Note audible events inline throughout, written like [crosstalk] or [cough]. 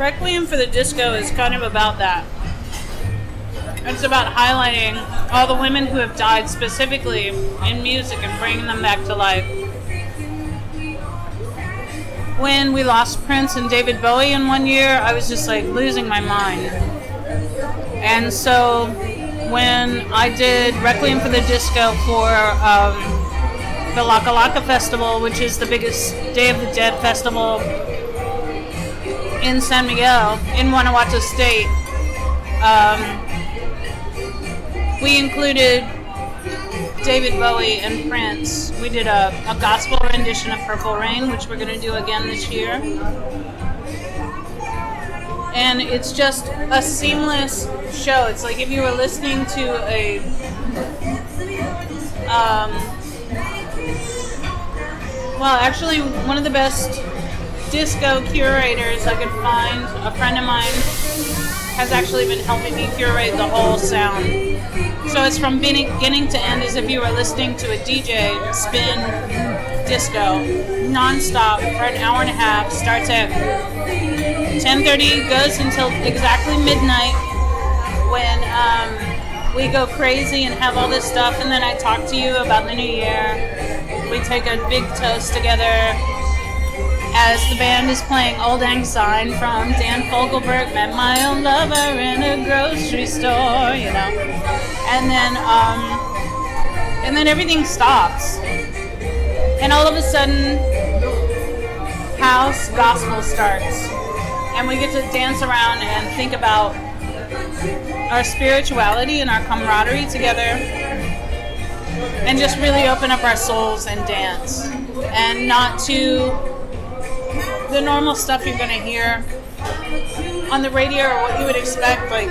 Requiem for the Disco is kind of about that. It's about highlighting all the women who have died specifically in music and bringing them back to life. When we lost Prince and David Bowie in one year, I was just like losing my mind. And so when I did Requiem for the Disco for um, the La Calaca Festival, which is the biggest Day of the Dead festival in San Miguel, in Guanajuato State, um, we included David Bowie and Prince. We did a, a gospel rendition of Purple Rain, which we're going to do again this year. And it's just a seamless show. It's like if you were listening to a um, well, actually, one of the best disco curators I could find, a friend of mine, has actually been helping me curate the whole sound. So it's from beginning to end as if you were listening to a DJ spin disco non-stop for an hour and a half. Starts at 10:30, goes until exactly midnight when um, we go crazy and have all this stuff, and then I talk to you about the new year. We take a big toast together as the band is playing Old Lang Syne from Dan Fogelberg, met my own lover in a grocery store, you know. And then, um, and then everything stops. And all of a sudden, house gospel starts. And we get to dance around and think about our spirituality and our camaraderie together. And just really open up our souls and dance. And not to the normal stuff you're going to hear on the radio or what you would expect. but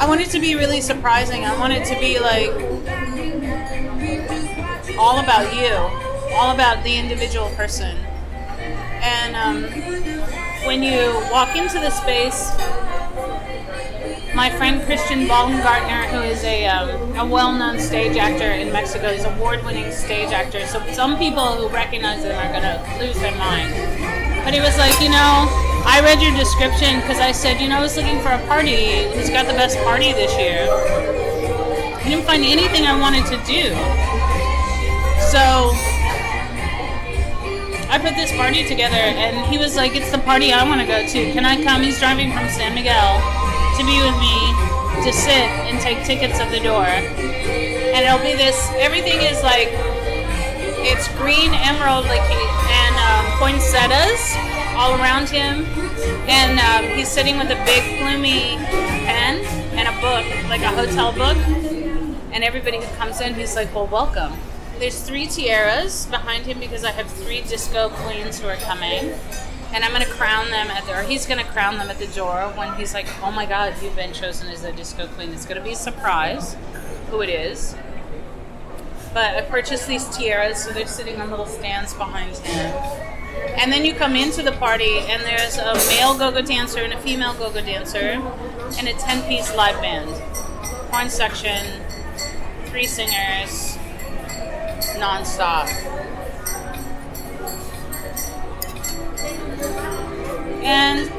I want it to be really surprising. I want it to be like all about you, all about the individual person. And um, when you walk into the space, my friend Christian Baumgartner, who is a, um, a well-known stage actor in Mexico, he's award-winning stage actor. So some people who recognize him are gonna lose their mind. But he was like, you know, I read your description because I said, you know, I was looking for a party. Who's got the best party this year? I didn't find anything I wanted to do. So I put this party together, and he was like, "It's the party I want to go to. Can I come?" He's driving from San Miguel to be with me to sit and take tickets at the door. And it'll be this. Everything is like it's green emerald, like and um, poinsettias all around him, and um, he's sitting with a big plumey pen and a book, like a hotel book. And everybody who comes in, he's like, "Well, welcome." There's three tiaras behind him because I have three disco queens who are coming. And I'm to crown them at the, or he's to crown them at the door when he's like, oh my God, you've been chosen as a disco queen. It's to be a surprise who it is. But I purchased these tiaras, so they're sitting on little stands behind him. And then you come into the party, and there's a male go go dancer and a female go go dancer, and a 10 piece live band. Horn section, three singers, nonstop. And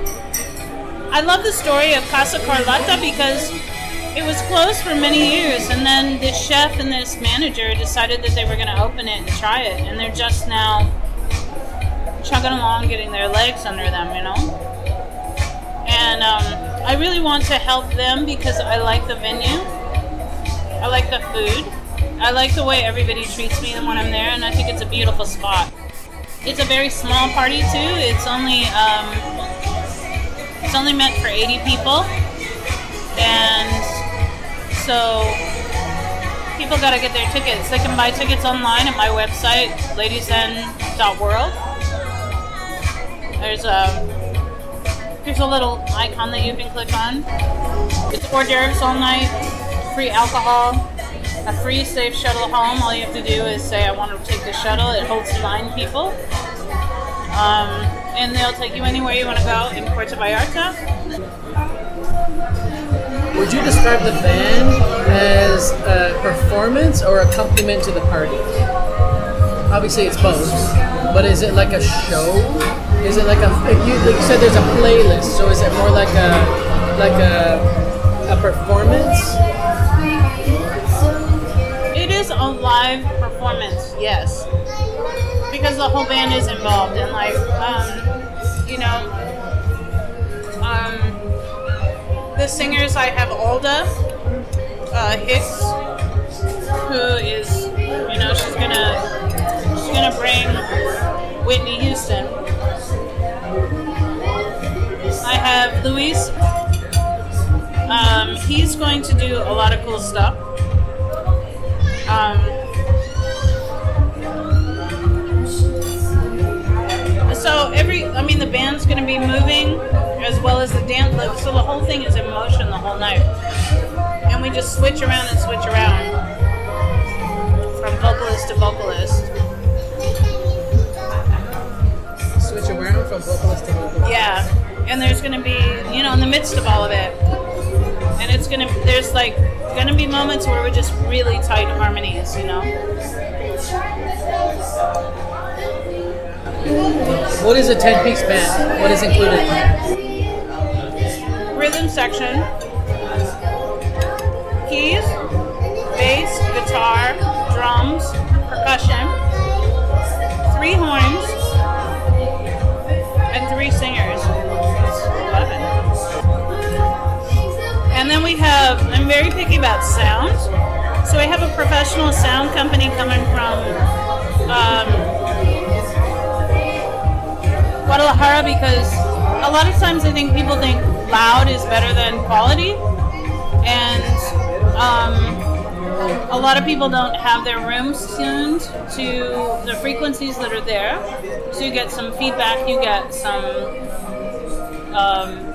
I love the story of Casa Carlotta because it was closed for many years, and then this chef and this manager decided that they were going to open it and try it, and they're just now chugging along, getting their legs under them, you know. And um, I really want to help them because I like the venue, I like the food, I like the way everybody treats me when I'm there, and I think it's a beautiful spot. It's a very small party too. It's only um, it's only meant for 80 people, and so people got to get their tickets. They can buy tickets online at my website, ladiesn.world. There's a there's a little icon that you can click on. It's hors d'oeuvres all night, free alcohol, a free safe shuttle home. All you have to do is say, I want to take the shuttle. It holds nine people. Um, and they'll take you anywhere you want to go in Puerto Vallarta. Would you describe the band as a performance or accompaniment to the party? Obviously, it's both. But is it like a show? Is it like a you, like you said? There's a playlist. So is it more like a like a a performance? Live performance, yes, because the whole band is involved, and like, um, you know, um, the singers I have Olda uh, Hicks, who is, you know, she's gonna she's gonna bring Whitney Houston. I have Luis. Um, he's going to do a lot of cool stuff. Dance. So the whole thing is in motion the whole night, and we just switch around and switch around from vocalist to vocalist. Switch around from vocalist to vocalist. Yeah, and there's going to be, you know, in the midst of all of it, and it's going to, there's like going to be moments where we're just really tight harmonies, you know. What is a ten piece band? What is included? Rhythm section, keys, bass, guitar, drums, percussion, three horns, and three singers. That's 11. And then we have, I'm very picky about sound. So I have a professional sound company coming from um, Guadalajara because a lot of times I think people think loud is better than quality, and um, a lot of people don't have their rooms tuned to the frequencies that are there. So you get some feedback, you get some. Um,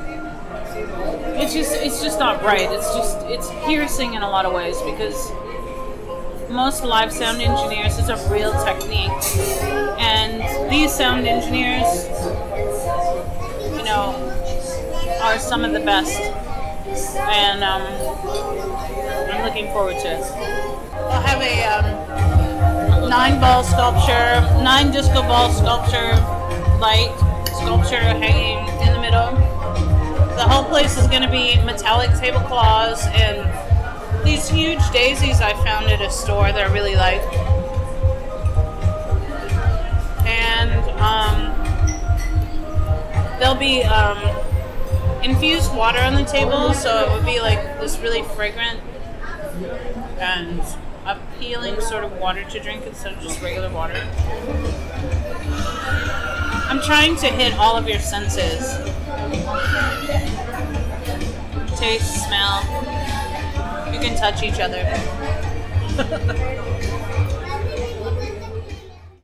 it's just it's just not right. It's just it's piercing in a lot of ways because most live sound engineers is a real technique, and these sound engineers, you know, are some of the best, and um, I'm looking forward to it. We'll have a um, nine ball sculpture, nine disco ball sculpture, light sculpture hanging in the middle. The whole place is going to be metallic tablecloths and these huge daisies I found at a store that I really like. And um, there'll be um, infused water on the table, so it would be like this really fragrant and appealing sort of water to drink instead of just regular water. I'm trying to hit all of your senses taste, smell. You can touch each other. [laughs]